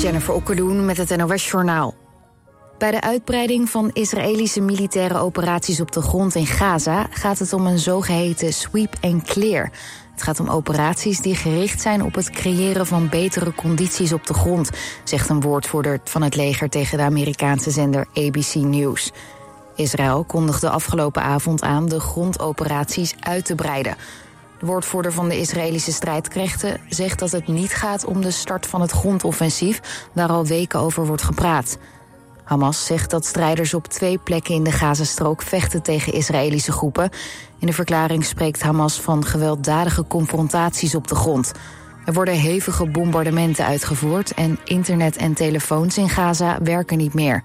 Jennifer Okkeloen met het NOS Journaal. Bij de uitbreiding van Israëlische militaire operaties op de grond in Gaza gaat het om een zogeheten sweep and clear. Het gaat om operaties die gericht zijn op het creëren van betere condities op de grond, zegt een woordvoerder van het leger tegen de Amerikaanse zender ABC News. Israël kondigde afgelopen avond aan de grondoperaties uit te breiden. De woordvoerder van de Israëlische strijdkrachten zegt dat het niet gaat om de start van het grondoffensief, waar al weken over wordt gepraat. Hamas zegt dat strijders op twee plekken in de Gazastrook vechten tegen Israëlische groepen. In de verklaring spreekt Hamas van gewelddadige confrontaties op de grond. Er worden hevige bombardementen uitgevoerd en internet en telefoons in Gaza werken niet meer.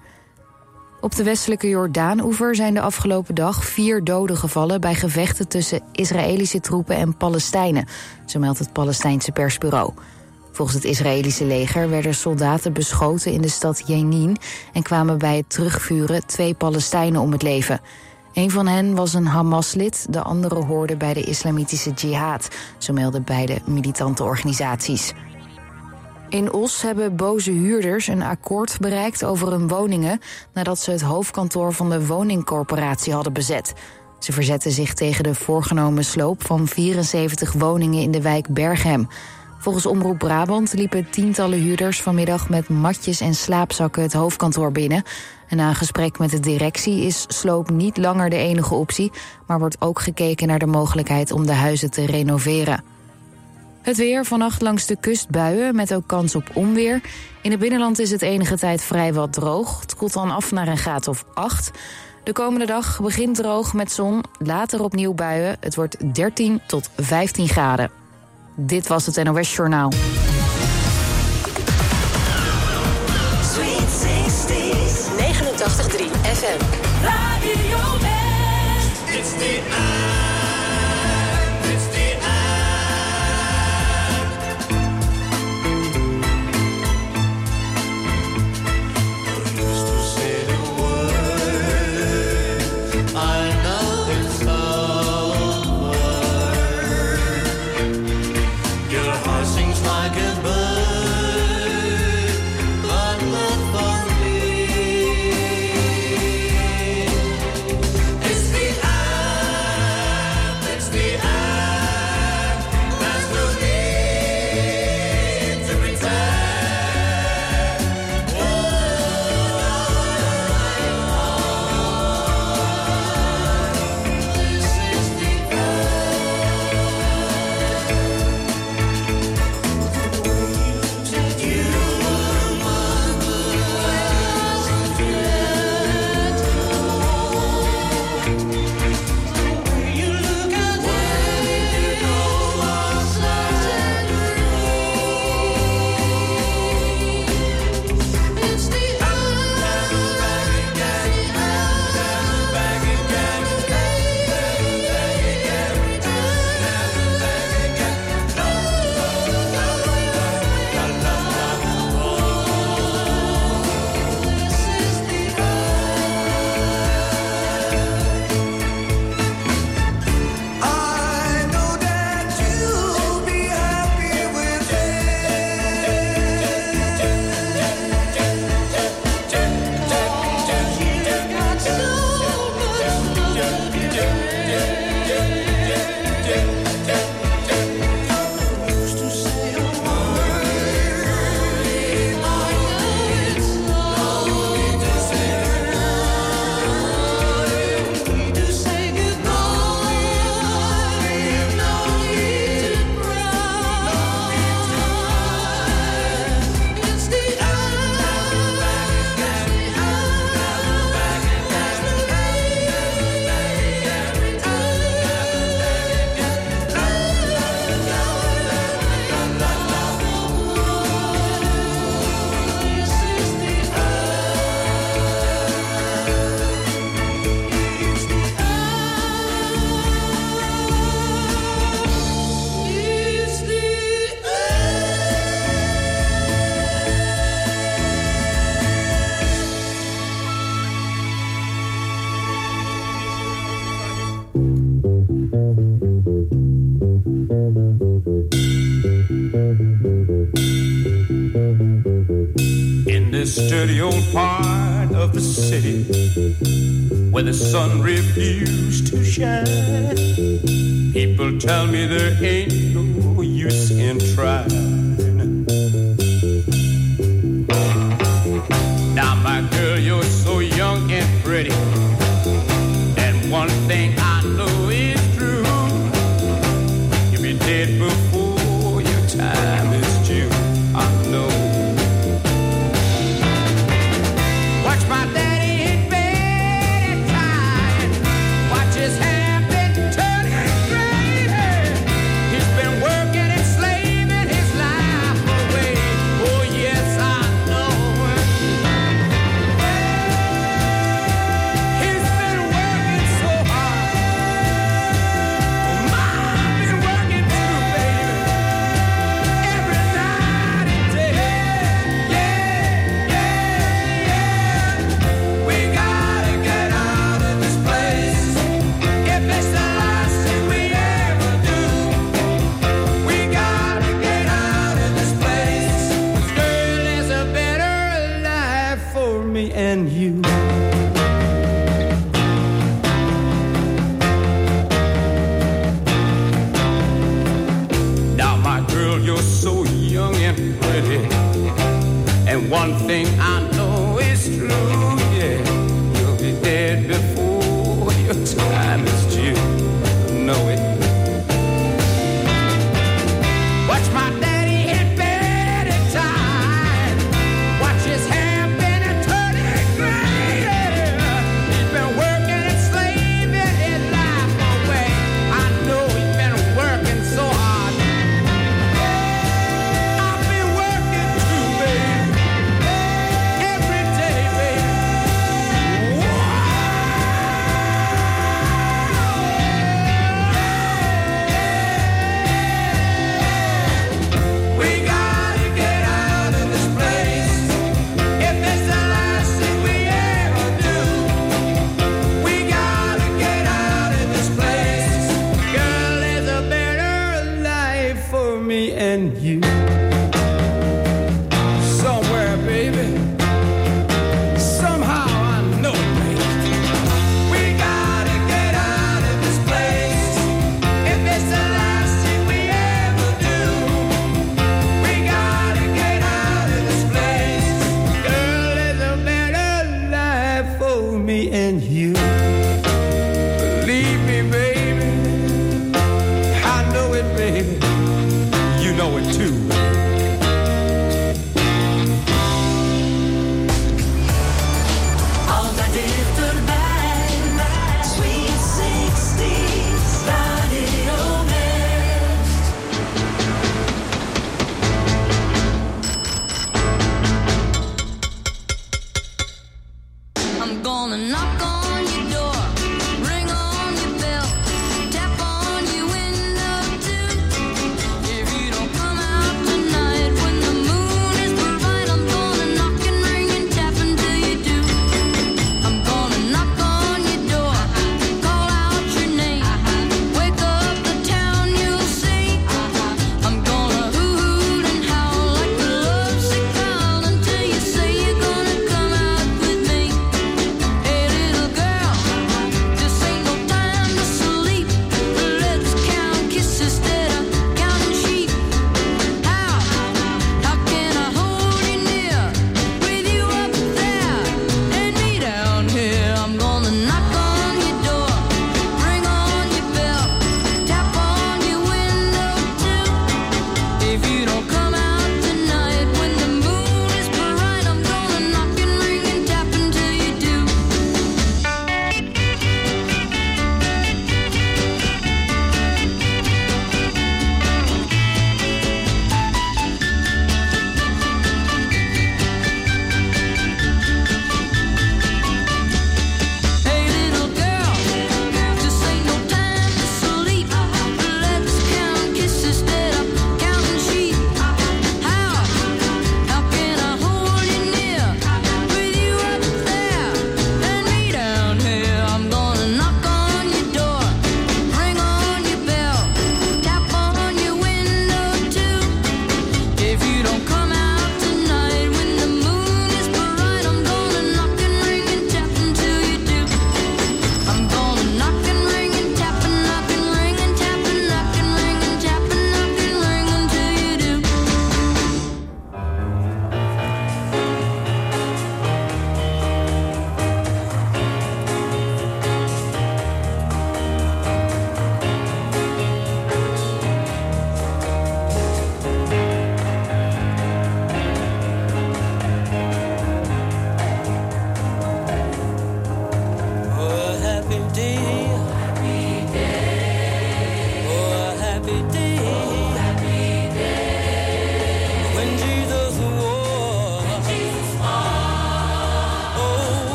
Op de westelijke Jordaan-oever zijn de afgelopen dag vier doden gevallen bij gevechten tussen Israëlische troepen en Palestijnen, zo meldt het Palestijnse persbureau. Volgens het Israëlische leger werden soldaten beschoten in de stad Jenin en kwamen bij het terugvuren twee Palestijnen om het leven. Een van hen was een Hamas-lid, de andere hoorde bij de islamitische jihad, zo melden beide militante organisaties. In Os hebben boze huurders een akkoord bereikt over hun woningen nadat ze het hoofdkantoor van de woningcorporatie hadden bezet. Ze verzetten zich tegen de voorgenomen sloop van 74 woningen in de wijk Berghem. Volgens Omroep Brabant liepen tientallen huurders vanmiddag met matjes en slaapzakken het hoofdkantoor binnen. En na een gesprek met de directie is sloop niet langer de enige optie, maar wordt ook gekeken naar de mogelijkheid om de huizen te renoveren. Het weer vannacht langs de kust buien met ook kans op onweer. In het binnenland is het enige tijd vrij wat droog. Het koelt dan af naar een graad of 8. De komende dag begint droog met zon, later opnieuw buien. Het wordt 13 tot 15 graden. Dit was het NOS Journaal. Sweet 60s, 89.3 FM. Radio West. It's the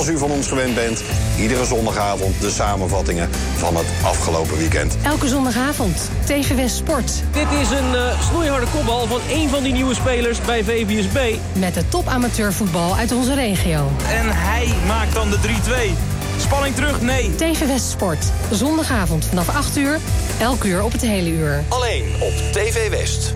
Zoals u van ons gewend bent, iedere zondagavond de samenvattingen van het afgelopen weekend. Elke zondagavond, TV West Sport. Dit is een eh, snoeiharde kopbal van één van die nieuwe spelers bij VVSB. Met de top amateurvoetbal uit onze regio. En hij maakt dan de 3-2. Spanning terug? Nee. TV West Sport. Zondagavond vanaf 8 uur. Elk uur op het hele uur. Alleen op TV West.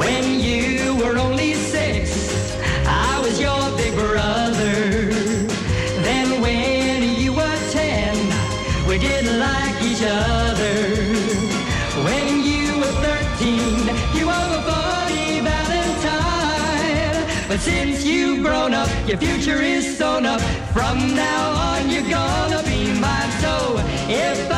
When you were only six, I was your big brother. Then when you were ten, we didn't like each other. When you were thirteen, you were a buddy valentine. But since you've grown up, your future is sewn up. From now on, you're gonna be mine. So if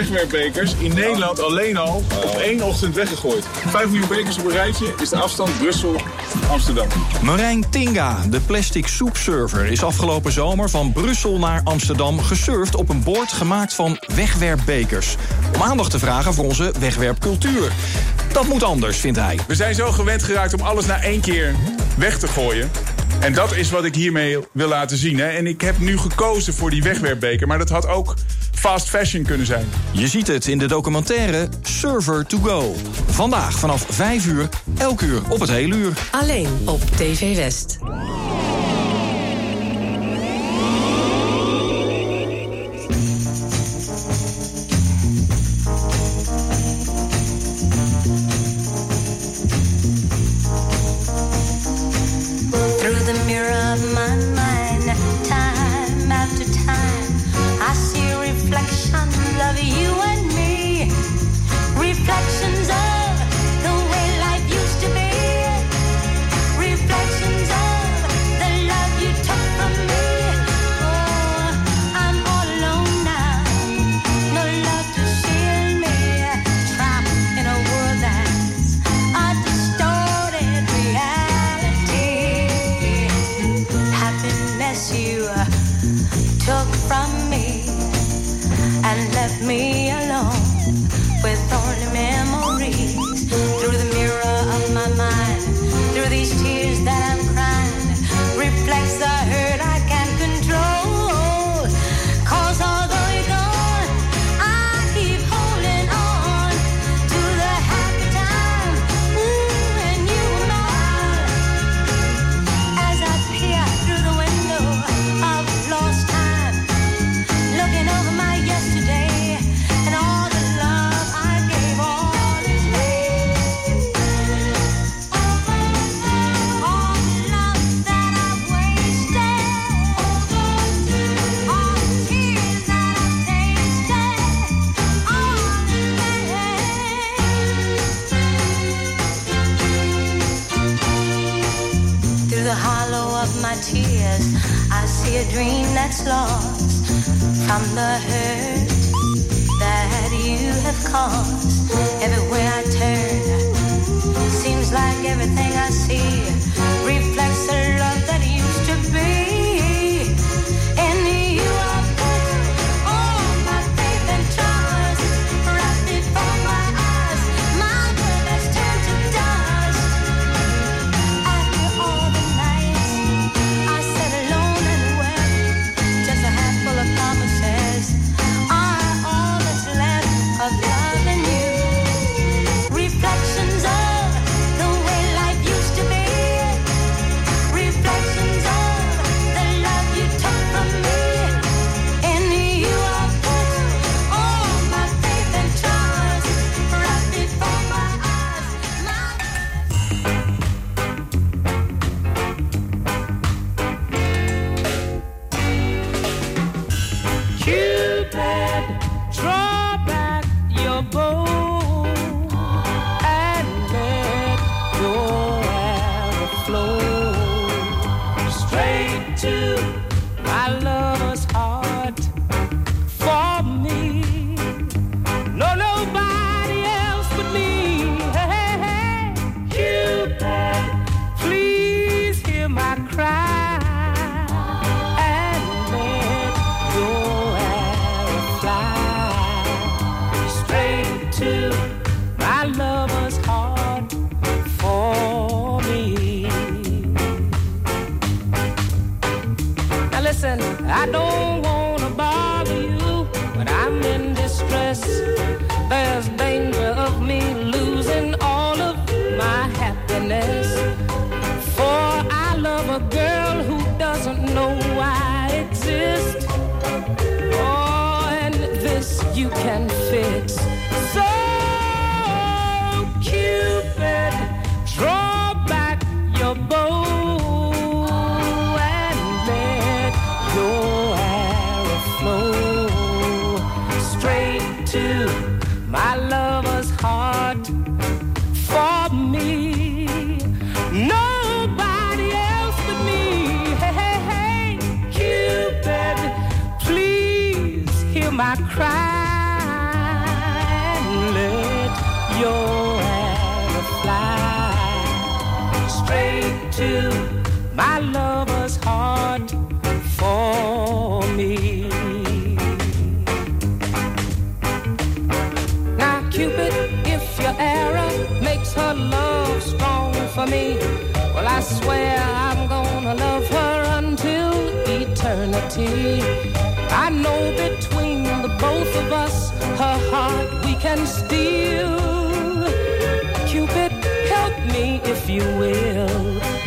wegwerpbekers in Nederland alleen al op één ochtend weggegooid. 5 miljoen bekers op een rijtje is de afstand Brussel-Amsterdam. Marijn Tinga, de plastic soepsurfer, is afgelopen zomer van Brussel naar Amsterdam gesurfd op een boord gemaakt van wegwerpbekers. Om aandacht te vragen voor onze wegwerpcultuur. Dat moet anders, vindt hij. We zijn zo gewend geraakt om alles na één keer weg te gooien. En dat is wat ik hiermee wil laten zien. Hè. En ik heb nu gekozen voor die wegwerpbeker. Maar dat had ook fast fashion kunnen zijn. Je ziet het in de documentaire Server to Go. Vandaag vanaf 5 uur, elk uur op het hele uur. Alleen op TV West. your love strong for me. Well, I swear I'm gonna love her until eternity. I know between the both of us, her heart we can steal. Cupid, help me if you will.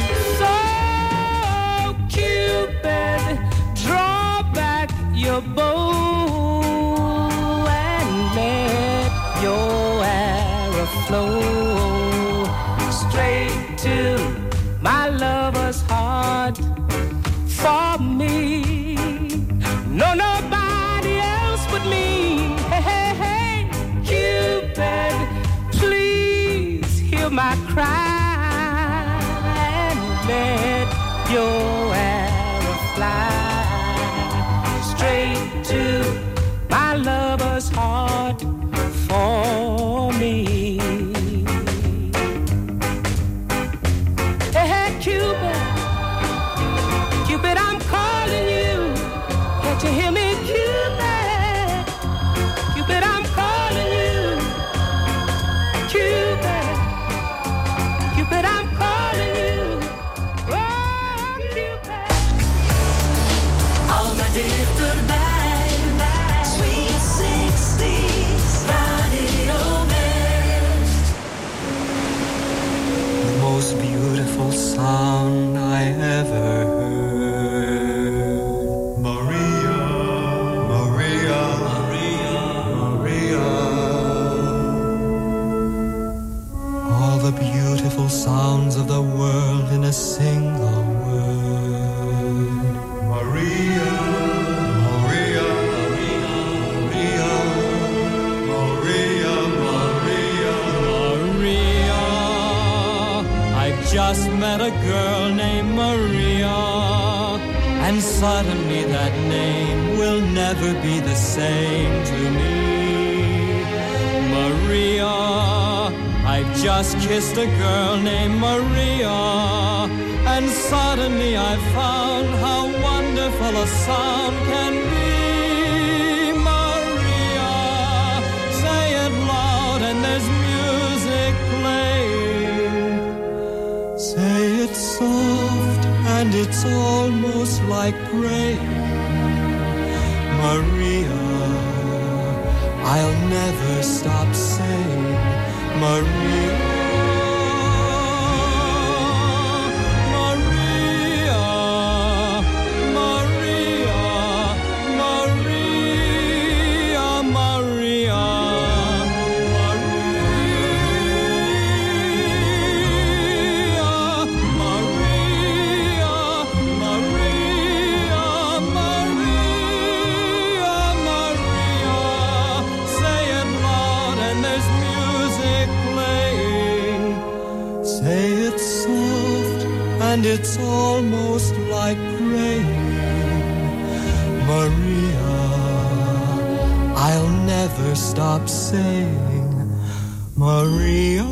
You. never be the same to me. Maria, I've just kissed a girl named Maria, and suddenly I found how wonderful a sound can be. Maria, say it loud, and there's music playing. Say it soft, and it's almost like praying. I'll never stop saying Maria. stop saying Maria.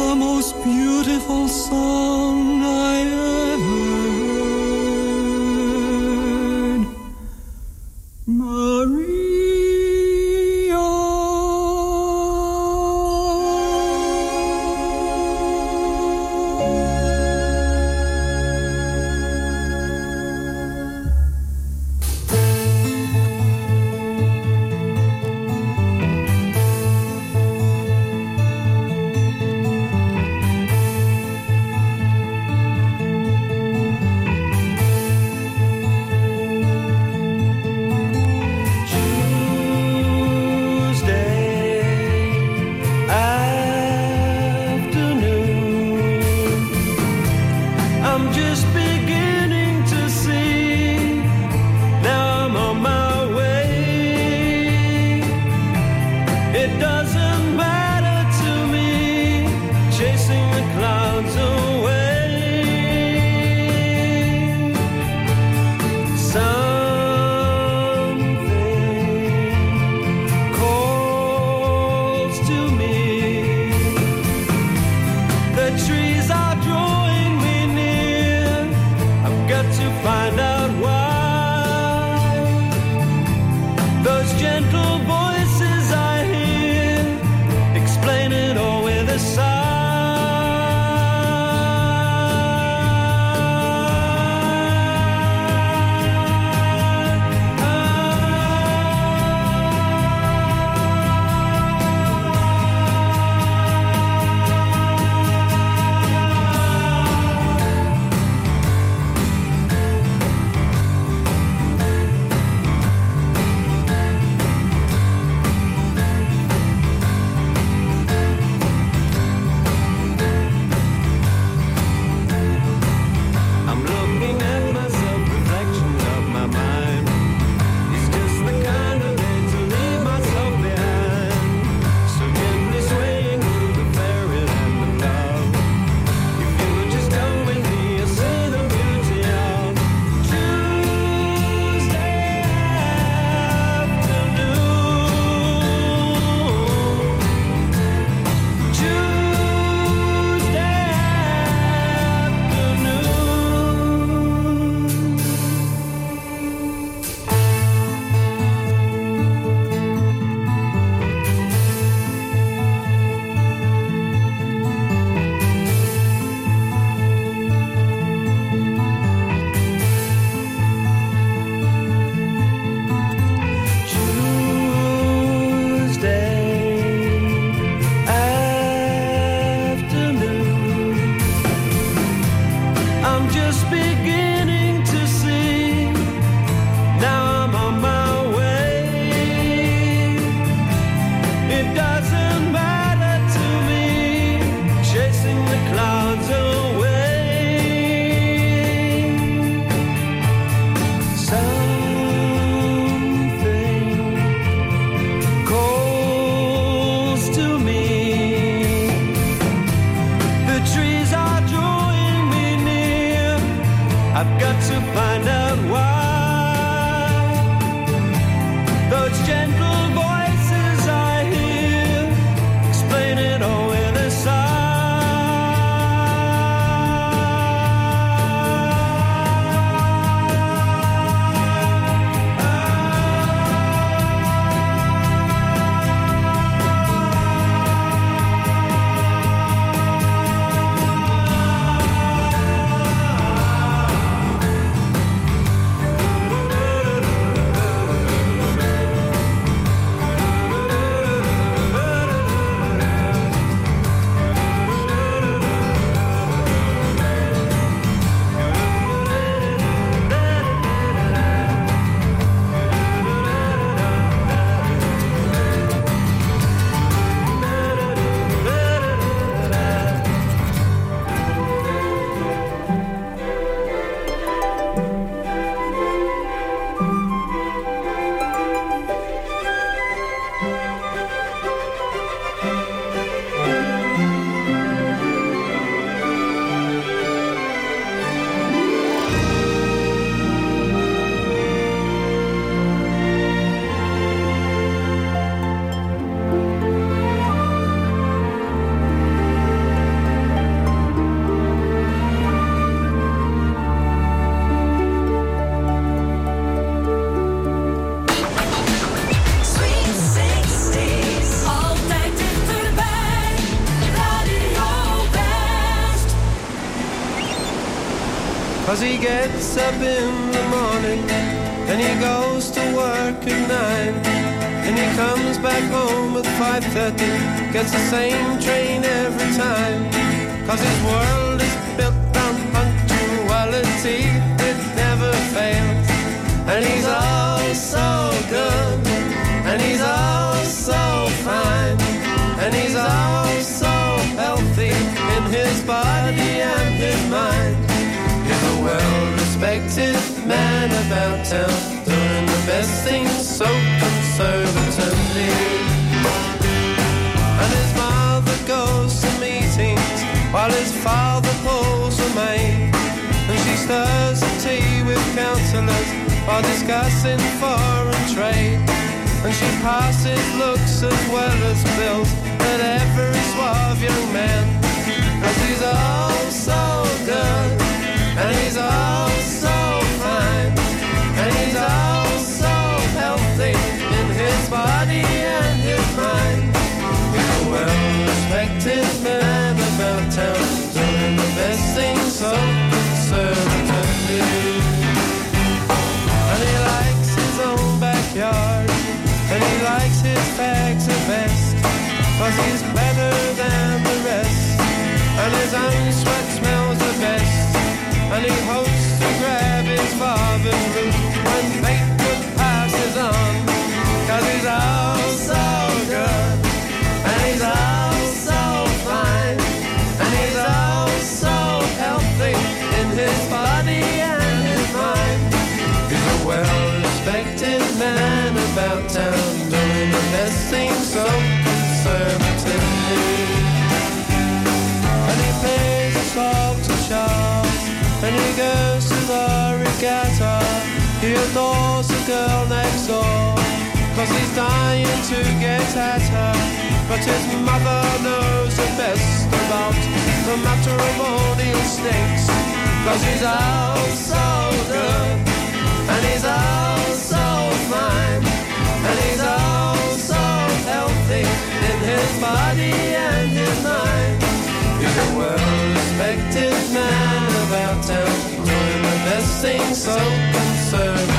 The most beautiful song he gets up in the morning and he goes to work at nine. And he comes back home at 5.30, gets the same train every time. Cause his world is built on punctuality, it never fails. And he's all so good, and he's all man about town, doing the best things so conservatively. And his mother goes to meetings while his father pulls a maid. And she stirs the tea with councillors while discussing foreign trade. And she passes looks as well as bills at every suave young man. Cause he's all so good, and he's all so body and his mind. A well-respected man about town, doing the best things so conservatively. And he likes his own backyard, and he likes his fags the best, cause he's better than the rest, and his own sweat smells the best, and he hopes to grab his father's so good, and he's so fine, and he's so healthy in his body and his mind. He's a well-respected man about town, doing the best so conservatively. And he and he goes to the regatta. He adores the girl next door, cause he's dying to get at her. But his mother knows the best about the matrimonial snakes, cause he's all so good, and he's all so fine, and he's all so healthy in his body and his mind. He's a well-respected man about town, doing the best things so conservatively.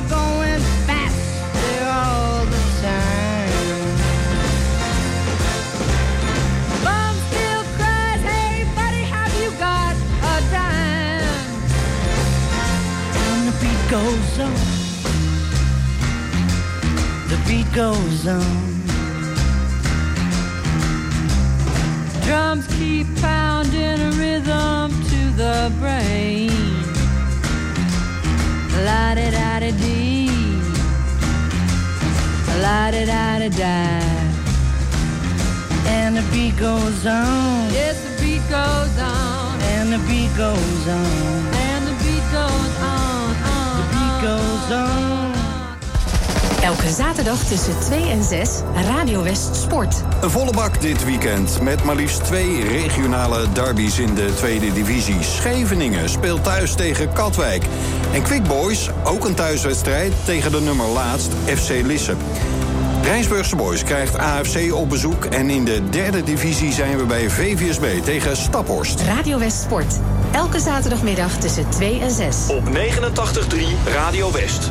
Cars going faster all the time. Mom still cries, hey buddy, have you got a dime? And the beat goes on. The beat goes on. Drums keep pounding a rhythm to the brain. La da da da dee. La da da da da. And the beat goes on. Yes, the beat goes on. And the beat goes on. And the beat goes on. on The beat goes on. Elke zaterdag tussen 2 en 6 Radio West Sport. Een volle bak dit weekend met maar liefst twee regionale derbies in de tweede divisie. Scheveningen speelt thuis tegen Katwijk. En Quick Boys, ook een thuiswedstrijd tegen de nummer laatst FC Lisse. Rijnsburgse Boys krijgt AFC op bezoek en in de derde divisie zijn we bij VVSB tegen Staphorst. Radio West Sport. Elke zaterdagmiddag tussen 2 en 6. Op 89.3 Radio West.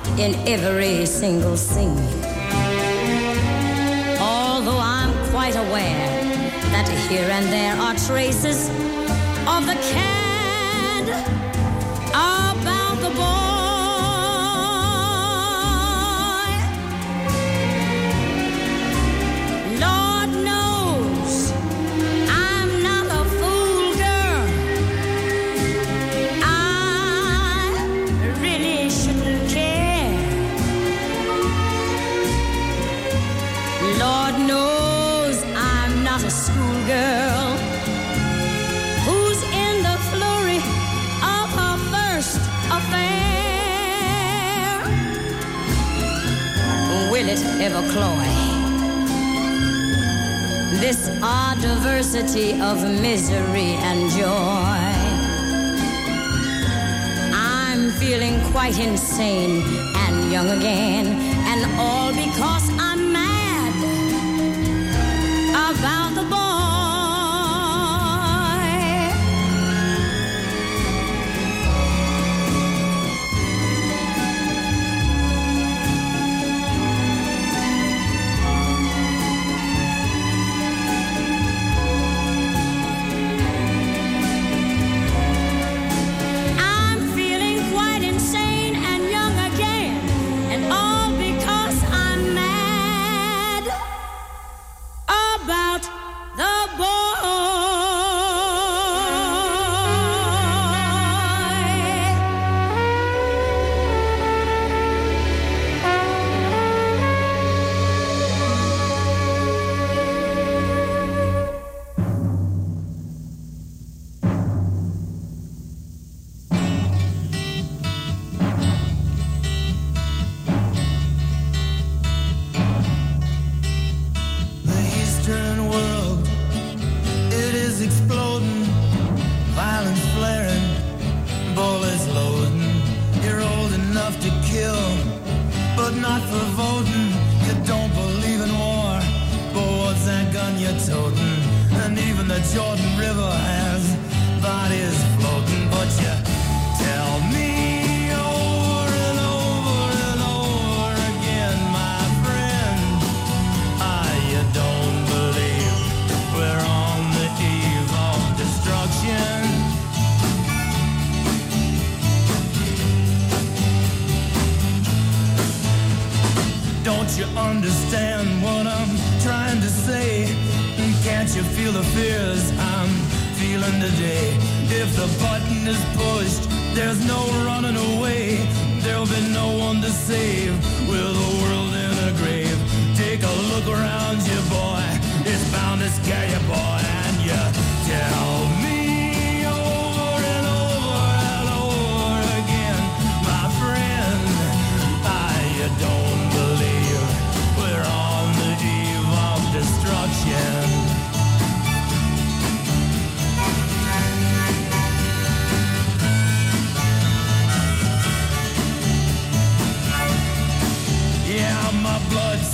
in every single scene. Although I'm quite aware that here and there are traces of the cad ever cloy? This odd diversity of misery and joy. I'm feeling quite insane and young again, and all because the boy.